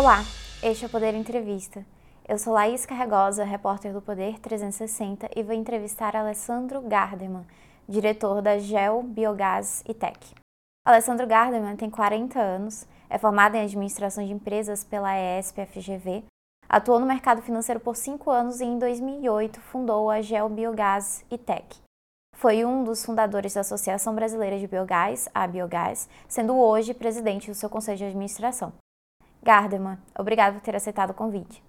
Olá, este é o Poder Entrevista. Eu sou Laís Carregosa, repórter do Poder 360 e vou entrevistar Alessandro Gardeman, diretor da Gel Biogás e Tech. Alessandro Gardeman tem 40 anos, é formado em administração de empresas pela ESP-FGV, atuou no mercado financeiro por 5 anos e em 2008 fundou a Gel Biogás e Tech. Foi um dos fundadores da Associação Brasileira de Biogás, a Biogás, sendo hoje presidente do seu conselho de administração. Gardeman, obrigado por ter aceitado o convite.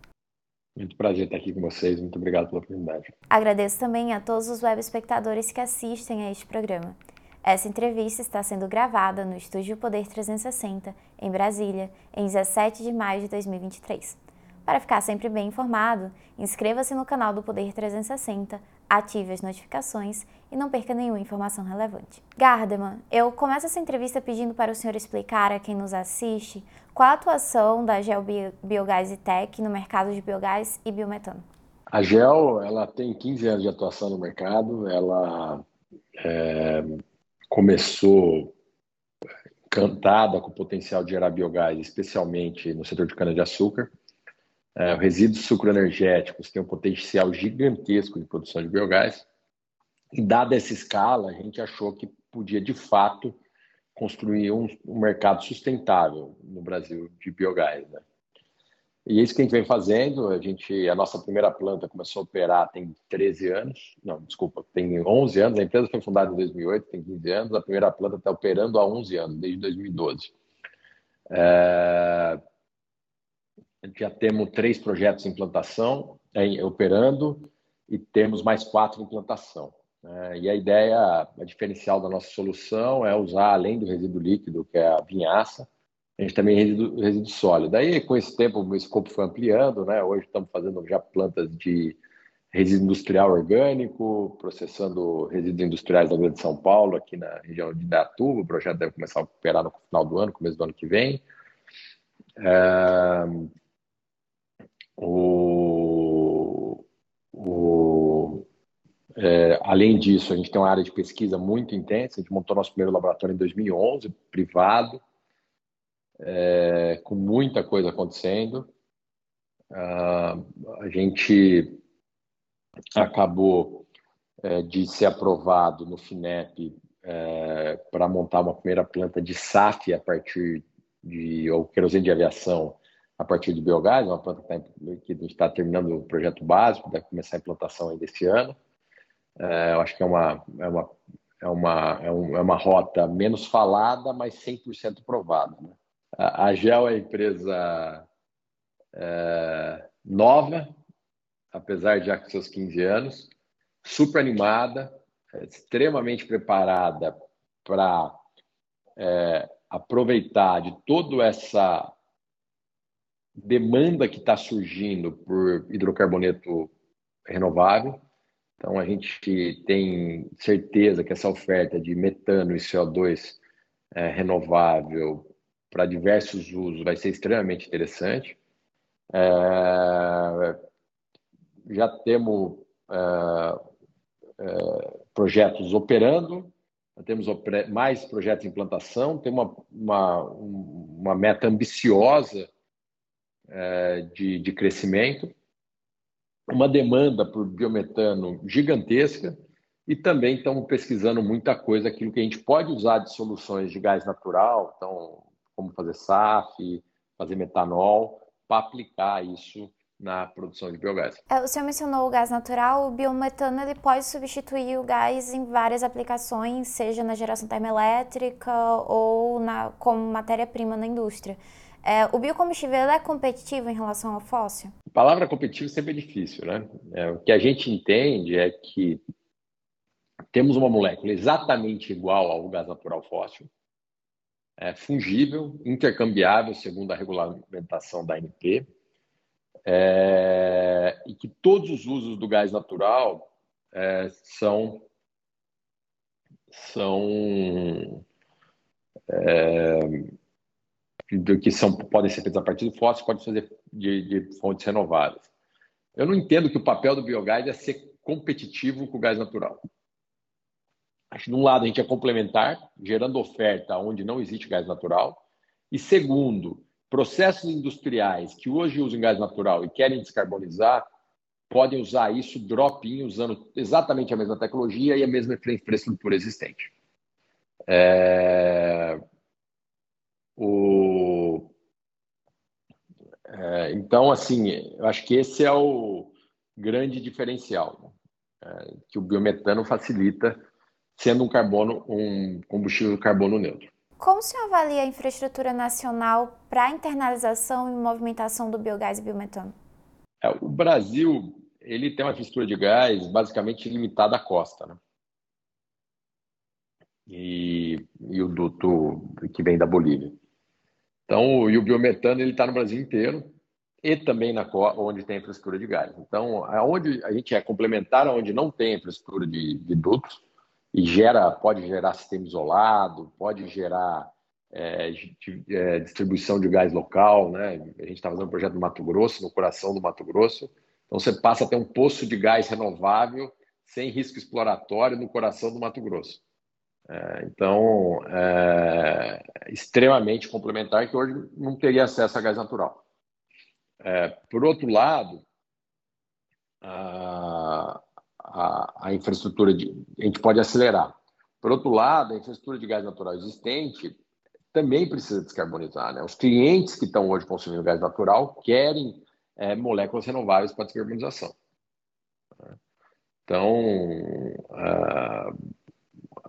Muito prazer estar aqui com vocês, muito obrigado pela oportunidade. Agradeço também a todos os web espectadores que assistem a este programa. Essa entrevista está sendo gravada no Estúdio Poder 360, em Brasília, em 17 de maio de 2023. Para ficar sempre bem informado, inscreva-se no canal do Poder 360, ative as notificações e não perca nenhuma informação relevante. Gardeman, eu começo essa entrevista pedindo para o senhor explicar a quem nos assiste qual a atuação da Gel Biogás e Tech no mercado de biogás e biometano? A Gel ela tem 15 anos de atuação no mercado. Ela é, começou encantada com o potencial de gerar biogás, especialmente no setor de cana-de-açúcar. É, o resíduo sucroenergéticos tem um potencial gigantesco de produção de biogás. E dada essa escala, a gente achou que podia, de fato, construir um, um, mercado sustentável no Brasil de biogás. Né? E é isso que a gente vem fazendo. A gente, a nossa primeira planta começou a operar tem 13 anos, não, desculpa, tem 11 anos. A empresa foi fundada em 2008, tem 15 anos. A primeira planta está operando há 11 anos, desde 2012. É... Já temos três projetos em implantação, em, operando, e temos mais quatro em implantação. É, e a ideia, a diferencial da nossa solução é usar, além do resíduo líquido, que é a vinhaça, a gente também resíduo, resíduo sólido. Daí, com esse tempo, o escopo foi ampliando, né? Hoje estamos fazendo já plantas de resíduo industrial orgânico, processando resíduos industriais da Grande São Paulo, aqui na região de Datuba. O projeto deve começar a operar no final do ano, começo do ano que vem. É... O... O... É, além disso, a gente tem uma área de pesquisa muito intensa. A gente montou nosso primeiro laboratório em 2011, privado, é, com muita coisa acontecendo. Uh, a gente acabou é, de ser aprovado no FINEP é, para montar uma primeira planta de SAF a partir de, ou querosene de aviação a partir de biogás, uma planta que, tá, que a gente está terminando o projeto básico, deve começar a implantação ainda esse ano. É, eu acho que é uma, é uma, é uma, é, um, é uma rota menos falada, mas 100% provada. Né? A, a GEL é empresa é, nova, apesar de já com seus 15 anos, super animada, é, extremamente preparada para é, aproveitar de toda essa demanda que está surgindo por hidrocarboneto renovável então, a gente tem certeza que essa oferta de metano e CO2 é, renovável para diversos usos vai ser extremamente interessante. É, já temos é, é projetos operando, temos mais projetos em implantação, tem uma, uma, uma meta ambiciosa é, de, de crescimento uma demanda por biometano gigantesca e também estamos pesquisando muita coisa, aquilo que a gente pode usar de soluções de gás natural, então, como fazer SAF, fazer metanol, para aplicar isso na produção de biogás. É, o senhor mencionou o gás natural, o biometano ele pode substituir o gás em várias aplicações, seja na geração termoelétrica ou na, como matéria-prima na indústria. É, o biocombustível é competitivo em relação ao fóssil? Palavra competitivo sempre é difícil, né? É, o que a gente entende é que temos uma molécula exatamente igual ao gás natural fóssil, é fungível, intercambiável, segundo a regulamentação da ANP, é, e que todos os usos do gás natural é, são são é, do que são, podem ser feitos a partir de fósseis, pode fazer de, de, fontes renováveis. Eu não entendo que o papel do biogás é ser competitivo com o gás natural. Acho que, de um lado, a gente é complementar, gerando oferta onde não existe gás natural, e segundo, processos industriais que hoje usam gás natural e querem descarbonizar podem usar isso drop-in usando exatamente a mesma tecnologia e a mesma infraestrutura existente. É... O... É, então, assim, eu acho que esse é o grande diferencial né? é, que o biometano facilita, sendo um carbono, um combustível carbono neutro. Como se avalia a infraestrutura nacional para a internalização e movimentação do biogás e biometano? É, o Brasil ele tem uma infraestrutura de gás basicamente limitada à costa, né? E, e o duto que vem da Bolívia. Então, e o biometano ele está no Brasil inteiro e também na onde tem infraestrutura de gás. Então, aonde a gente é complementar, onde não tem infraestrutura de, de dutos e gera, pode gerar sistema isolado, pode gerar é, de, é, distribuição de gás local, né? A gente está fazendo um projeto no Mato Grosso, no coração do Mato Grosso. Então, você passa a ter um poço de gás renovável sem risco exploratório no coração do Mato Grosso. É, então, é extremamente complementar, que hoje não teria acesso a gás natural. É, por outro lado, a, a, a, infraestrutura de. A gente pode acelerar. Por outro lado, a infraestrutura de gás natural existente também precisa descarbonizar. Né? Os clientes que estão hoje consumindo gás natural querem é, moléculas renováveis para descarbonização. Então, uh,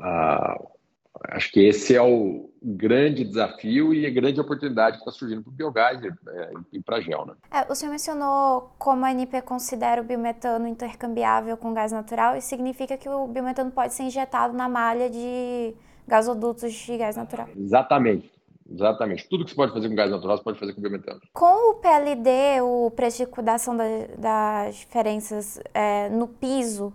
uh, acho que esse é o grande desafio e a grande oportunidade que está surgindo para o biogás é, e para a gel. Né? É, o senhor mencionou como a NP considera o biometano intercambiável com gás natural, isso significa que o biometano pode ser injetado na malha de gasodutos de gás natural. Exatamente. Exatamente. Tudo que você pode fazer com gás natural, você pode fazer com biometano. Com o PLD, o preço de liquidação das diferenças é, no piso,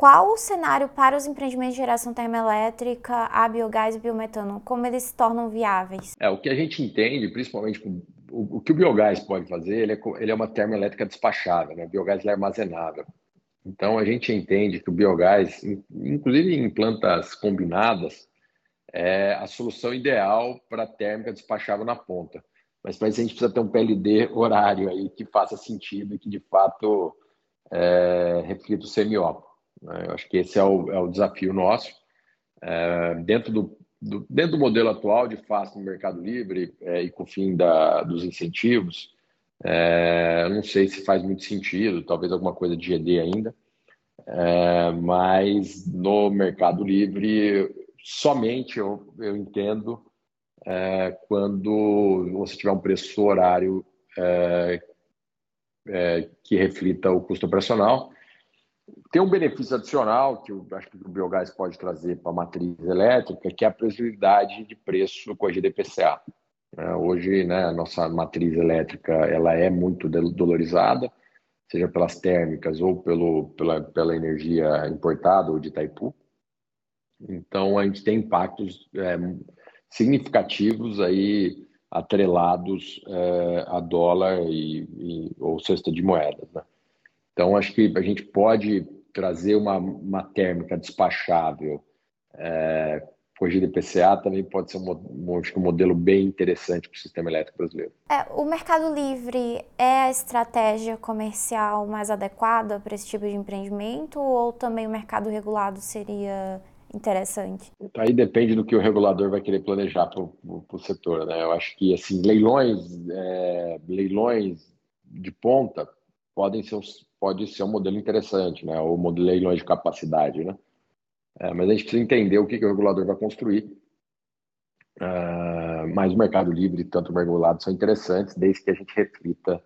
qual o cenário para os empreendimentos de geração termoelétrica a biogás e biometano? Como eles se tornam viáveis? É, o que a gente entende, principalmente o, o que o biogás pode fazer, ele é, ele é uma termoelétrica despachável, né? o biogás é armazenável. Então, a gente entende que o biogás, inclusive em plantas combinadas, é a solução ideal para térmica despachável na ponta. Mas para isso a gente precisa ter um PLD horário aí que faça sentido e que de fato é, reflita o semiótico. Né? Eu acho que esse é o, é o desafio nosso. É, dentro, do, do, dentro do modelo atual de fácil no Mercado Livre é, e com o fim da, dos incentivos, é, não sei se faz muito sentido, talvez alguma coisa de GD ainda, é, mas no Mercado Livre somente eu, eu entendo é, quando você tiver um preço horário que reflita o custo operacional tem um benefício adicional que eu acho que o biogás pode trazer para a matriz elétrica, que é a previsibilidade de preço com a GDPCA. É, hoje, né, a nossa matriz elétrica ela é muito dolarizada, seja pelas térmicas ou pelo, pela, pela energia importada ou de Itaipu. Então, a gente tem impactos é, significativos aí atrelados é, a dólar e, e, ou cesta de moedas. Né? Então, acho que a gente pode trazer uma, uma térmica despachável é, corrigida IPCA também pode ser um, um, um modelo bem interessante para o sistema elétrico brasileiro. É, o Mercado Livre é a estratégia comercial mais adequada para esse tipo de empreendimento ou também o mercado regulado seria interessante? Aí depende do que o regulador vai querer planejar para o setor. Né? Eu acho que assim leilões, é, leilões de ponta podem ser pode ser um modelo interessante, né? Ou modelo leilões de capacidade, né? É, mas a gente precisa entender o que, que o regulador vai construir. Uh, mas o Mercado Livre, tanto o regulado, são interessantes, desde que a gente reflita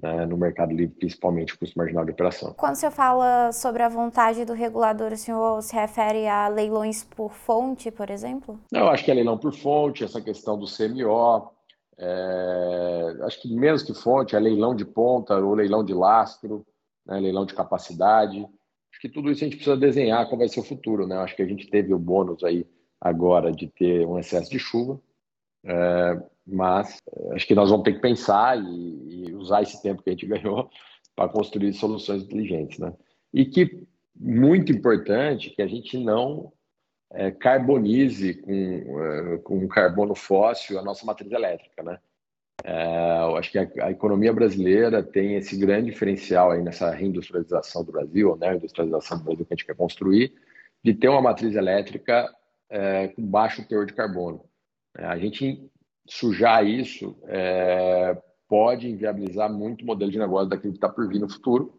né, no Mercado Livre, principalmente o custo marginal de operação. Quando você fala sobre a vontade do regulador, o senhor se refere a leilões por fonte, por exemplo? Eu acho que é leilão por fonte, essa questão do CMO, é, acho que menos que fonte, é leilão de ponta ou leilão de lastro, né, leilão de capacidade. Acho que tudo isso a gente precisa desenhar como vai ser o futuro. Né? Acho que a gente teve o bônus aí agora de ter um excesso de chuva, é, mas é, acho que nós vamos ter que pensar e, e usar esse tempo que a gente ganhou para construir soluções inteligentes. Né? E que, muito importante, que a gente não é, carbonize com, é, com carbono fóssil a nossa matriz elétrica, né? É, eu acho que a, a, economia brasileira tem esse grande diferencial aí nessa reindustrialização do Brasil, né, industrialização do Brasil que a gente quer construir, de ter uma matriz elétrica é, com baixo teor de carbono. É, a gente sujar isso é, pode inviabilizar muito o modelo de negócio daquilo que está por vir no futuro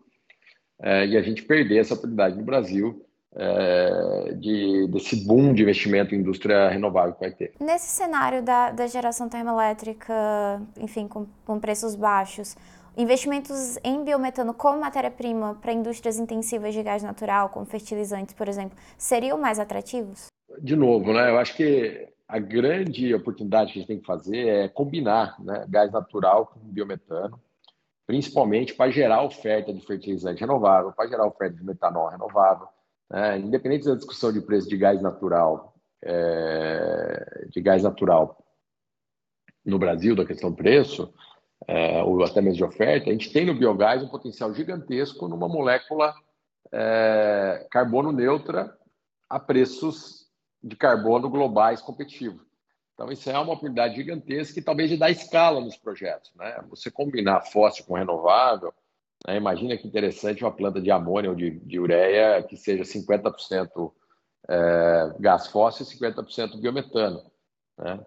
é, e a gente perder essa oportunidade no Brasil é, de, desse boom de investimento em indústria renovável que vai ter. Nesse cenário da, da geração termoelétrica, enfim, com, com preços baixos, investimentos em biometano como matéria-prima para indústrias intensivas de gás natural, como fertilizantes, por exemplo, seriam mais atrativos? De novo, né? Eu acho que a grande oportunidade que a gente tem que fazer é combinar né, gás natural com biometano, principalmente para gerar oferta de fertilizante renovável, para gerar oferta de metanol renovável. Né? Independente da discussão de preço de gás natural, é, de gás natural no Brasil, da questão preço, é, ou até mesmo de oferta, a gente tem no biogás um potencial gigantesco numa molécula é, carbono neutra a preços de carbono globais competitivos. Então, isso é uma oportunidade gigantesca e talvez de dar escala nos projetos. Né? Você combinar fóssil com renovável, né? imagina que interessante uma planta de amônia ou de, de ureia que seja 50% é, gás fóssil e 50% biometano. Né?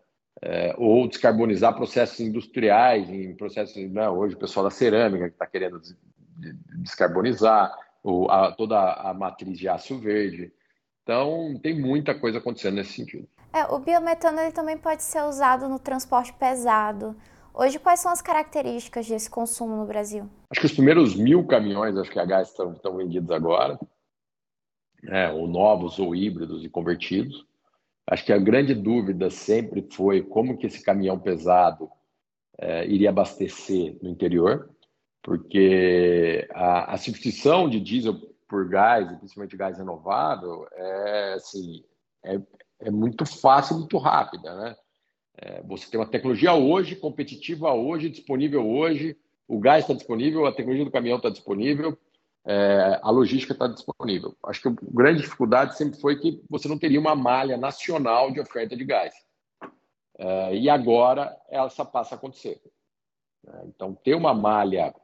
É, ou descarbonizar processos industriais, em processos. Né? Hoje, o pessoal da cerâmica que está querendo descarbonizar, ou a, toda a matriz de aço verde. Então, tem muita coisa acontecendo nesse sentido. É, o biometano ele também pode ser usado no transporte pesado. Hoje, quais são as características desse consumo no Brasil? Acho que os primeiros mil caminhões, acho que a gás estão, estão vendidos agora, né, ou novos ou híbridos e convertidos. Acho que a grande dúvida sempre foi como que esse caminhão pesado é, iria abastecer no interior, porque a, a substituição de diesel por gás, principalmente gás renovável, é assim, é, é muito fácil, muito rápida, né? É, você tem uma tecnologia hoje, competitiva hoje, disponível hoje, o gás está disponível, a tecnologia do caminhão está disponível, é, a logística está disponível. Acho que a grande dificuldade sempre foi que você não teria uma malha nacional de oferta de gás. É, e agora essa passa a acontecer. É, então, ter uma malha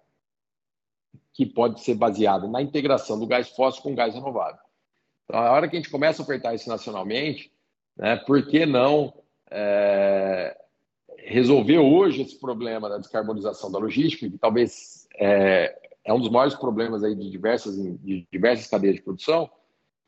que pode ser baseada na integração do gás fóssil com gás renovável. Então, a hora que a gente começa a ofertar isso nacionalmente, né, por que não é, resolver hoje esse problema da descarbonização da logística, que talvez é, é um dos maiores problemas aí de diversas, de diversas cadeias de produção,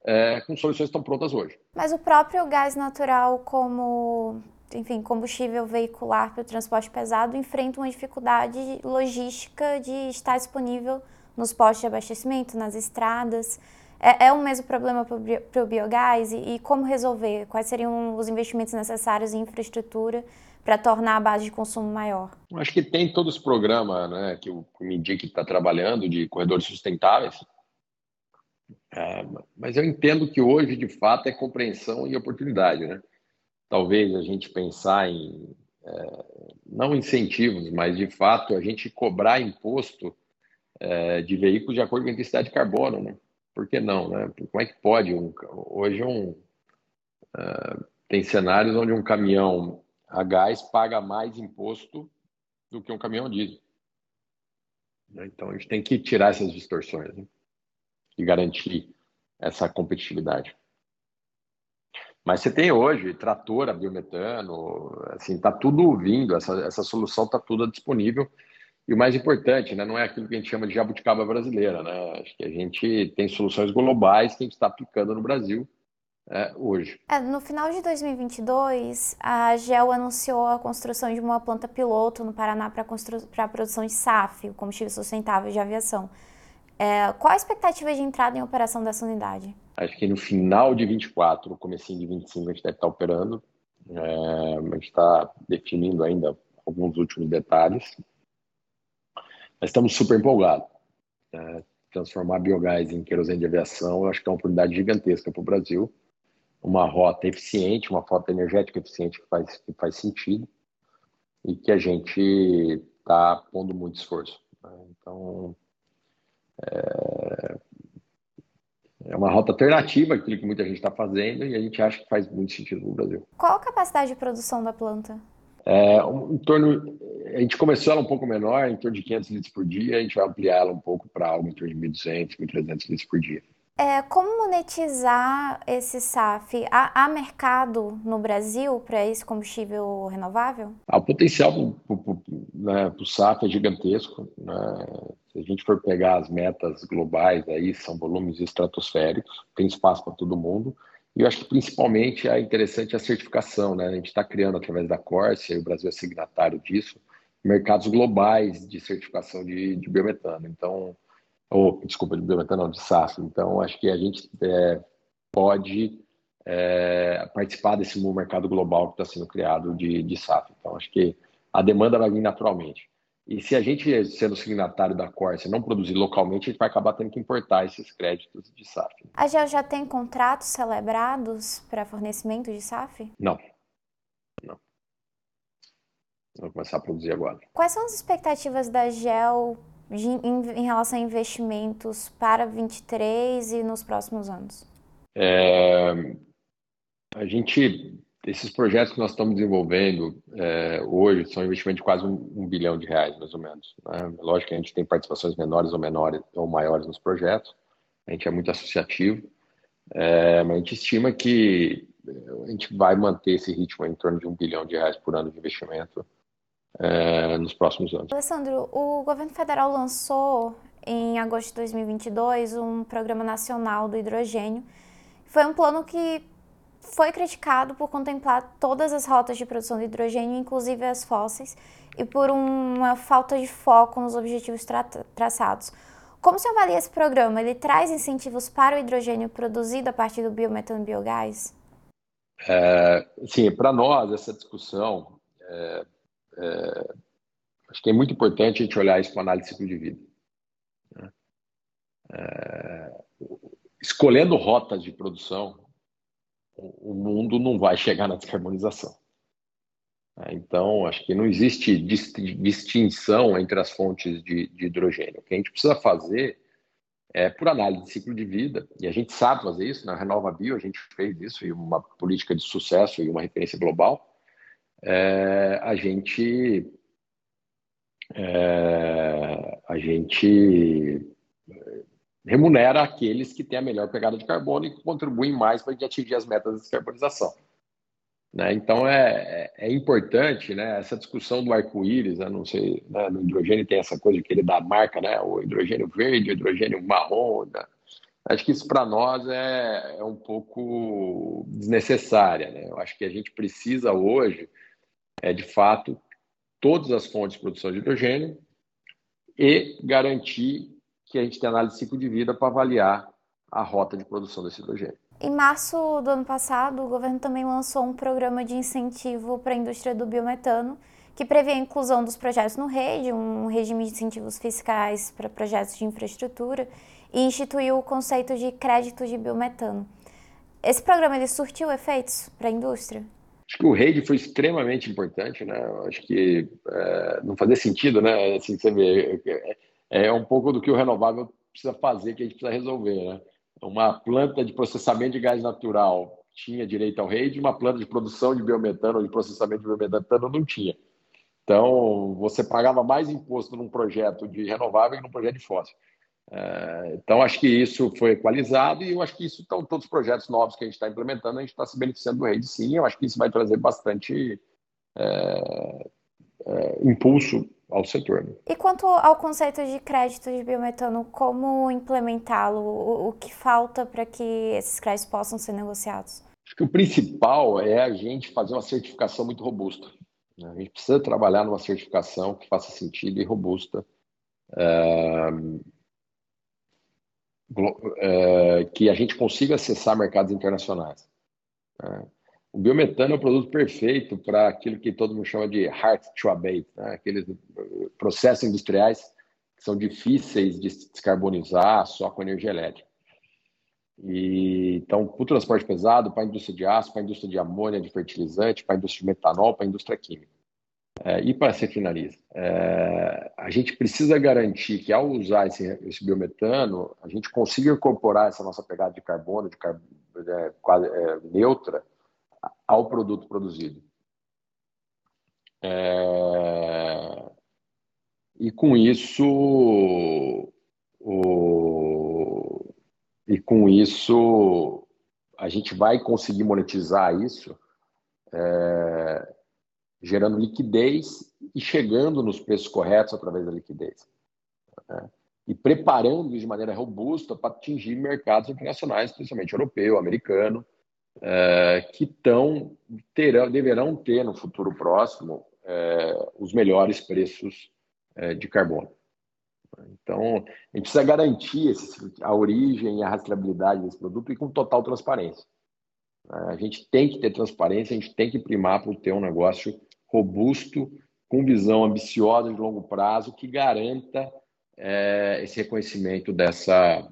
é, com soluções que estão prontas hoje. Mas o próprio gás natural como enfim, combustível veicular para o transporte pesado enfrenta uma dificuldade logística de estar disponível nos postos de abastecimento, nas estradas. É, é o mesmo problema para o biogás? E, e, como resolver? Quais seriam os investimentos necessários em infraestrutura para tornar a base de consumo maior? Acho que tem todos os programas né, que o MIDIC está trabalhando de corredores sustentáveis. É, mas eu entendo que hoje, de fato, é compreensão e oportunidade. Né? talvez a gente pensar em é, não incentivos, mas de fato a gente cobrar imposto é, de veículos de acordo com a intensidade de carbono, né? Por que não, né? Como é que pode um, hoje um é, tem cenários onde um caminhão a gás paga mais imposto do que um caminhão diesel. Né? Então a gente tem que tirar essas distorções né? e garantir essa competitividade. Mas você tem hoje trator biometano, assim, está tudo vindo, essa, essa solução está toda disponível. E o mais importante, né, não é aquilo que a gente chama de jabuticaba brasileira, né? Acho que a gente tem soluções globais que a gente está aplicando no Brasil é, hoje. É, no final de 2022, a GEL anunciou a construção de uma planta piloto no Paraná para a produção de SAF, o combustível sustentável de aviação. É, qual a expectativa de entrada em operação dessa unidade? Acho que no final de 24, comecinho de 25, a gente deve estar operando. É, a gente está definindo ainda alguns últimos detalhes. Estamos super empolgados. É, transformar biogás em querosene de aviação, eu acho que é uma oportunidade gigantesca para o Brasil. Uma rota eficiente, uma rota energética eficiente que faz, que faz sentido e que a gente está pondo muito esforço. Né? Então, é, é uma rota alternativa àquilo que muita gente está fazendo e a gente acha que faz muito sentido no Brasil. Qual a capacidade de produção da planta? É, um, em torno, a gente começou ela um pouco menor, em torno de 500 litros por dia, a gente vai ampliar ela um pouco para algo em torno de 1.200, 1.300 litros por dia. É, como monetizar esse SAF? Há, há mercado no Brasil para esse combustível renovável? Ah, o potencial para o SAF é gigantesco. Né? Se a gente for pegar as metas globais, aí são volumes estratosféricos, tem espaço para todo mundo. E eu acho que principalmente é interessante a certificação. Né? A gente está criando através da Corsia, e o Brasil é signatário disso, mercados globais de certificação de, de biometano. Então, ou desculpa, de biometano, não, de SAF. Então, acho que a gente é, pode é, participar desse mercado global que está sendo criado de, de SAF. Então, acho que a demanda vai vir naturalmente. E se a gente, sendo signatário da Corsa, não produzir localmente, a gente vai acabar tendo que importar esses créditos de SAF. A GEL já tem contratos celebrados para fornecimento de SAF? Não. Não. Vamos começar a produzir agora. Quais são as expectativas da GEL de, em, em, relação a investimentos para 23 e nos próximos anos? É, a gente, esses projetos que nós estamos desenvolvendo é, hoje são investimentos de quase um, um, bilhão de reais, mais ou menos. Né? Lógico que a gente tem participações menores ou menores ou maiores nos projetos. A gente é muito associativo, é, mas a gente estima que a gente vai manter esse ritmo em torno de um bilhão de reais por ano de investimento é, nos próximos anos. Alessandro, o governo federal lançou em agosto de 2022 um programa nacional do hidrogênio. Foi um plano que foi criticado por contemplar todas as rotas de produção de hidrogênio, inclusive as fósseis, e por uma falta de foco nos objetivos tra traçados. Como se avalia esse programa? Ele traz incentivos para o hidrogênio produzido a partir do biometano e biogás? É, sim, para nós essa discussão é, é, acho que é muito importante a gente olhar isso com análise de ciclo de vida. Né? É, escolhendo rotas de produção, o mundo não vai chegar na descarbonização. É, então, acho que não existe distinção entre as fontes de, de, hidrogênio. O que a gente precisa fazer é, por análise de ciclo de vida, e a gente sabe fazer isso, na Renova Bio a gente fez isso, e uma política de sucesso e uma referência global, é, a gente é, a gente remunera aqueles que têm a melhor pegada de carbono e que contribuem mais para a gente atingir as metas de descarbonização. Né? Então é, é, é, importante né, essa discussão do arco-íris, né? não sei, né, no hidrogênio tem essa coisa de querer dar marca, né, o hidrogênio verde, o hidrogênio marrom. Né? Acho que isso para nós é, é um pouco desnecessária. Né? Eu acho que a gente precisa hoje é, de fato, todas as fontes de produção de hidrogênio e garantir que a gente tem análise de ciclo de vida para avaliar a rota de produção desse hidrogênio. Em março do ano passado, o governo também lançou um programa de incentivo para a indústria do biometano, que prevê a inclusão dos projetos no REID, um regime de incentivos fiscais para projetos de infraestrutura, e instituiu o conceito de crédito de biometano. Esse programa ele surtiu efeitos para a indústria? Acho que o RAID foi extremamente importante, né? Acho que é, não fazia sentido, né? Assim, você vê, é, é um pouco do que o renovável precisa fazer, que a gente precisa resolver, né? Uma planta de processamento de gás natural tinha direito ao RAID, uma planta de produção de biometano ou de processamento de biometano não tinha. Então, você pagava mais imposto num projeto de renovável que num projeto de fóssil. É, então, acho que isso foi equalizado e eu acho que isso estão todos os projetos novos que a gente está implementando, a gente está se beneficiando do RAID sim. Eu acho que isso vai trazer bastante é, é, impulso ao setor. Né? E quanto ao conceito de crédito de biometano, como implementá-lo? O, o que falta para que esses créditos possam ser negociados? Acho que o principal é a gente fazer uma certificação muito robusta. Né? A gente precisa trabalhar numa certificação que faça sentido e robusta. É é, que a gente consiga acessar mercados internacionais. Né? O biometano é o produto perfeito para aquilo que todo mundo chama de hard to abate, né? aqueles processos industriais que são difíceis de descarbonizar só com energia elétrica. E, então, para o transporte pesado, para a indústria de aço, para a indústria de amônia, de fertilizante, para a indústria de metanol, para a indústria química. É, e para ser finaliza, é, a gente precisa garantir que ao usar esse, esse, biometano, a gente consiga incorporar essa nossa pegada de carbono, de car é, quase, é, neutra, ao produto produzido. É, e com isso, o, e com isso a gente vai conseguir monetizar isso, gerando liquidez e chegando nos preços corretos através da liquidez. Né? E preparando de maneira robusta para atingir mercados internacionais, principalmente europeu, americano, é, que tão, terão, deverão ter no futuro próximo é, os melhores preços é, de carbono. Então, a gente precisa garantir esse, a origem e a rastreabilidade desse produto e com total transparência. A gente tem que ter transparência, a gente tem que primar para ter um negócio robusto, com visão ambiciosa de longo prazo, que garanta é, esse reconhecimento dessa,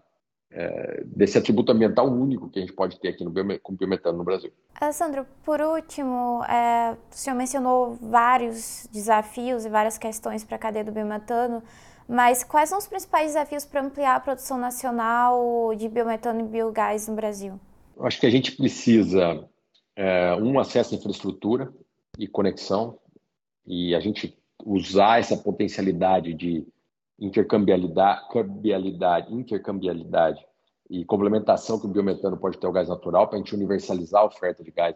é, desse atributo ambiental único que a gente pode ter aqui no biometano no Brasil. Alessandro, por último, é, o senhor mencionou vários desafios e várias questões para a cadeia do biometano, mas quais são os principais desafios para ampliar a produção nacional de biometano e biogás no Brasil? Acho que a gente precisa é, um acesso à infraestrutura e conexão e a gente usar essa potencialidade de intercambialidade, intercambialidade e complementação que o biometano pode ter ao gás natural para a gente universalizar a oferta de gás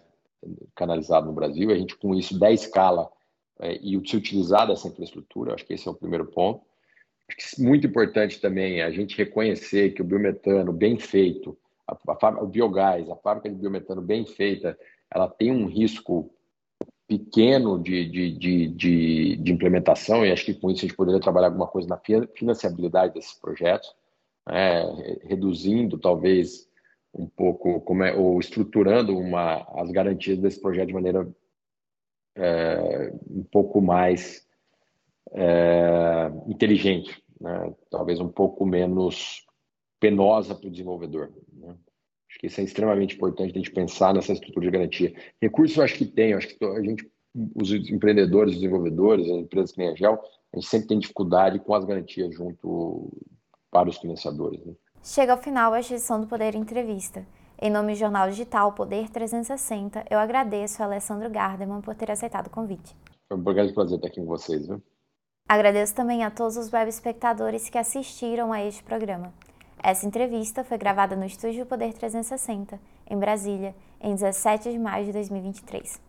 canalizado no Brasil. A gente, com isso, der escala é, e se utilizar dessa infraestrutura, acho que esse é o primeiro ponto. Acho que é muito importante também a gente reconhecer que o biometano bem feito, a, a, o biogás, a fábrica de biometano bem feita, ela tem um risco pequeno de, de, de, de, de implementação, e acho que com isso a gente poderia trabalhar alguma coisa na financiabilidade desses projetos, né, reduzindo talvez um pouco, como é, ou estruturando uma, as garantias desse projeto de maneira é, um pouco mais é, inteligente, né, talvez um pouco menos penosa para o desenvolvedor. Né. Acho que isso é extremamente importante a gente pensar nessa estrutura de garantia. Recursos eu acho que tem, acho que a gente, os empreendedores, os desenvolvedores, as empresas que nem a GEL, a gente sempre tem dificuldade com as garantias junto para os financiadores. Né? Chega ao final a gestão do Poder Entrevista. Em nome do Jornal Digital Poder 360, eu agradeço a Alessandro Gardeman por ter aceitado o convite. Foi um grande prazer estar aqui com vocês. Viu? Agradeço também a todos os web espectadores que assistiram a este programa. Essa entrevista foi gravada no Estúdio Poder 360, em Brasília, em 17 de maio de 2023.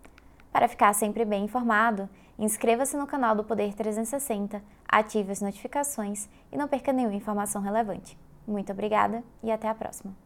Para ficar sempre bem informado, inscreva-se no canal do Poder 360, ative as notificações e não perca nenhuma informação relevante. Muito obrigada e até a próxima!